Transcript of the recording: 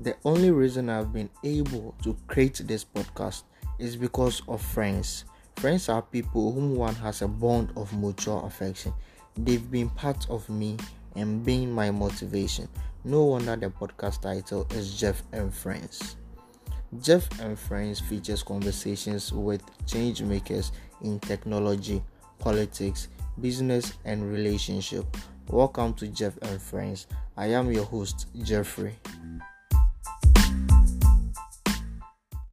The only reason I've been able to create this podcast is because of friends. Friends are people whom one has a bond of mutual affection. They've been part of me and been my motivation. No wonder the podcast title is Jeff and Friends. Jeff and Friends features conversations with change makers in technology, politics, business, and relationship. Welcome to Jeff and Friends. I am your host, Jeffrey.